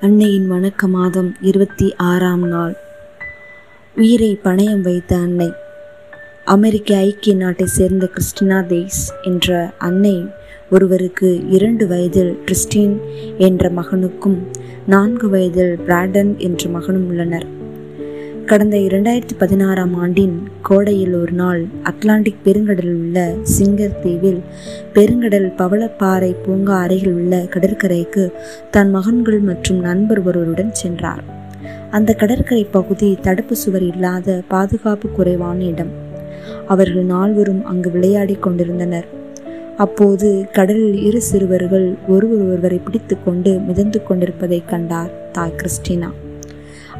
அன்னையின் வணக்க மாதம் இருபத்தி ஆறாம் நாள். உயிரை பணயம் வைத்த அன்னை. அமெரிக்க ஐக்கிய நாட்டை சேர்ந்த கிறிஸ்டினா தேய்ஸ் என்ற அன்னை ஒருவருக்கு இரண்டு வயதில் கிறிஸ்டின் என்ற மகனுக்கும் நான்கு வயதில் பிராடன் என்ற மகனும் உள்ளனர். கடந்த இரண்டாயிரத்தி பதினாறாம் ஆண்டின் கோடையில் ஒரு நாள் அட்லாண்டிக் பெருங்கடலில் உள்ள சிங்கர் தீவில் பெருங்கடல் பவளப்பாறை பூங்கா அருகில் உள்ள கடற்கரைக்கு தன் மகன்கள் மற்றும் நண்பர் ஒருவருடன் சென்றார். அந்த கடற்கரை பகுதி தடுப்பு சுவர் இல்லாத பாதுகாப்பு குறைவான இடம். அவர்கள் நால்வரும் அங்கு விளையாடி கொண்டிருந்தனர். அப்போது கடலில் இரு சிறுவர்கள் ஒருவர் ஒருவரை பிடித்து கொண்டு மிதந்து கொண்டிருப்பதை கண்டார் தாய் கிறிஸ்டினா.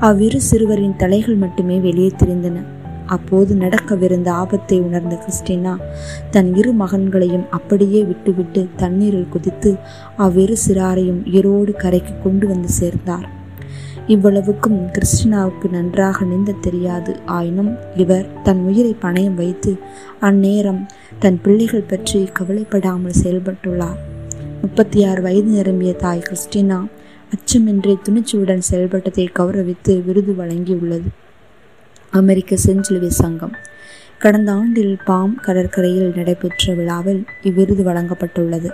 அவ்விரு சிறுவரின் தலைகள் மட்டுமே வெளியே தெரிந்தன. அப்போது நடக்கவிருந்த ஆபத்தை உணர்ந்த கிறிஸ்டினா தன் இரு மகன்களையும் அப்படியே விட்டுவிட்டு தண்ணீரில் குதித்து அவ்விரு சிறாரையும் ஈரோடு கரைக்கு கொண்டு வந்து சேர்ந்தார். இவ்வளவுக்கும் கிறிஸ்டினாவுக்கு நன்றாக நீந்த தெரியாது. ஆயினும் இவர் தன் உயிரை பணயம் வைத்து அந்நேரம் தன் பிள்ளைகள் பற்றி கவலைப்படாமல் செயல்பட்டுள்ளார். முப்பத்தி ஆறு வயது நிரம்பிய தாய் கிறிஸ்டினா அச்சமின்றி துணிச்சலுடன் செயல்பட்டதை கௌரவித்து விருது வழங்கியுள்ளது. அமெரிக்க செஞ்சிலுவை சங்கம். கடந்த ஆண்டில் பாம் கடற்கரையில் நடைபெற்ற விழாவில் இவ்விருது வழங்கப்பட்டுள்ளது.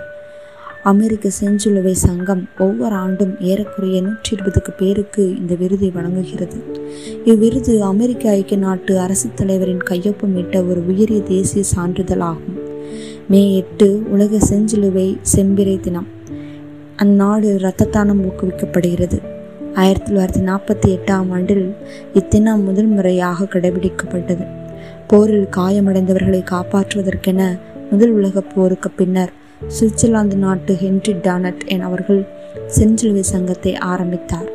அமெரிக்க செஞ்சிலுவை சங்கம் ஒவ்வொரு ஆண்டும் ஏறக்குறைய நூற்றி இருபதுக்கு பேருக்கு இந்த விருதை வழங்குகிறது. இவ்விருது அமெரிக்க ஐக்கிய நாட்டு அரசு தலைவரின் கையொப்பமிட்ட ஒரு உயரிய தேசிய சான்றிதழ் ஆகும் மே எட்டு உலக செஞ்சிலுவை செம்பிறை தினம். அந்நாடு இரத்தத்தானம் ஊக்குவிக்கப்படுகிறது. ஆயிரத்தி தொள்ளாயிரத்தி நாற்பத்தி எட்டாம் ஆண்டில் இத்தினம் முதல் முறையாக கடைபிடிக்கப்பட்டது. போரில் காயமடைந்தவர்களை காப்பாற்றுவதற்கென முதல் உலகப் போருக்கு பின்னர் சுவிட்சர்லாந்து நாட்டு ஹென்ரி டானட் அவர்கள் செஞ்சிலுவை சங்கத்தை ஆரம்பித்தார்.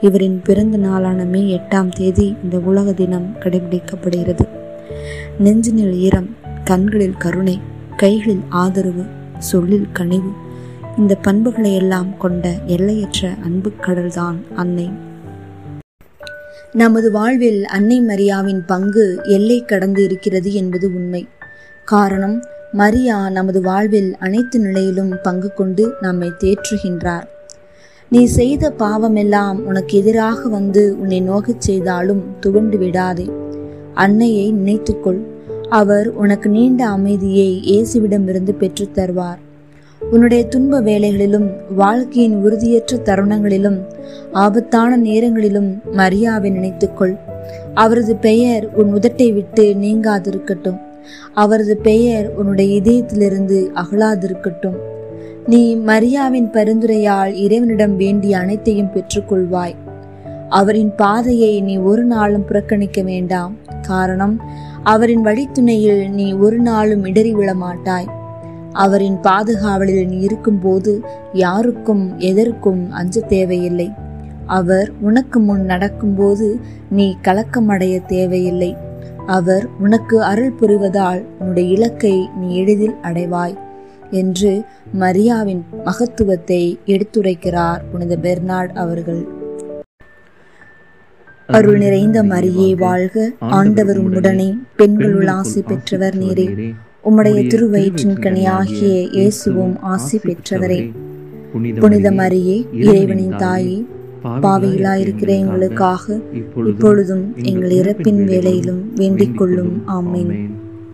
இவரின் பிறந்த நாளான மே எட்டாம் தேதி இந்த உலக தினம் கடைபிடிக்கப்படுகிறது. நெஞ்சினில் ஈரம் கண்களில் கருணை கைகளில் ஆதரவு சொல்லில் கனிவு இந்த பண்புகளை எல்லாம் கொண்ட எல்லையற்ற அன்பு கடல்தான் அன்னை. நமது வாழ்வில் அன்னை மரியாவின் பங்கு எல்லை கடந்து இருக்கிறது என்பது உண்மை. காரணம் மரியா நமது வாழ்வில் அனைத்து நிலையிலும் பங்கு கொண்டு நம்மை தேற்றுகின்றார். நீ செய்த பாவமெல்லாம் உனக்கு எதிராக வந்து உன்னை நோகச் செய்தாலும் துவண்டு விடாதே. அன்னையை நினைத்துக்கொள். அவர் உனக்கு நீண்ட அமைதியை இயேசுவிடமிருந்து பெற்றுத் தருவார். உன்னுடைய துன்ப வேலைகளிலும் வாழ்க்கையின் உறுதியற்ற தருணங்களிலும் ஆபத்தான நேரங்களிலும் மரியாவை நினைத்துக்கொள். அவரது பெயர் உன் உதட்டை விட்டு நீங்காதிருக்கட்டும். அவரது பெயர் உன்னுடைய இதயத்திலிருந்து அகலாதிருக்கட்டும். நீ மரியாவின் பரிந்துரையால் இறைவனிடம் வேண்டிய அனைத்தையும் பெற்றுக்கொள்வாய். அவரின் பாதையை நீ ஒரு நாளும் புறக்கணிக்க வேண்டாம். காரணம் அவரின் வழித்துணையில் நீ ஒரு நாளும் இடறி விழ மாட்டாய் அவரின் பாதுகாவலில் இருக்கும்போது யாருக்கும் எதற்கும் அஞ்ச தேவையில்லை. அவர் உனக்கு முன் நடக்கும்போது நீ கலக்கமடைய தேவையில்லை. அவர் உனக்கு அருள் புரிவதால் உன்னுடைய இலக்கை நீ எளிதில் அடைவாய் என்று மரியாவின் மகத்துவத்தை எடுத்துரைக்கிறார் புனித பெர்னார்ட் அவர்கள். அருள் நிறைந்த மரியே வாழ்க. ஆண்டவர் உம்முடனே பெண்களுள் ஆசி பெற்றவர் நீரே. உம்முடைய திருவயிற்றின் கனியாகிய இயேசுவும் ஆசி பெற்றவரே. புனித மரியே இறைவனின் தாயே. பாவையிலாயிருக்கிற எங்களுக்காக இப்பொழுதும் எங்கள் இறப்பின் வேலையிலும் வேண்டிக் கொள்ளும். ஆமேன்.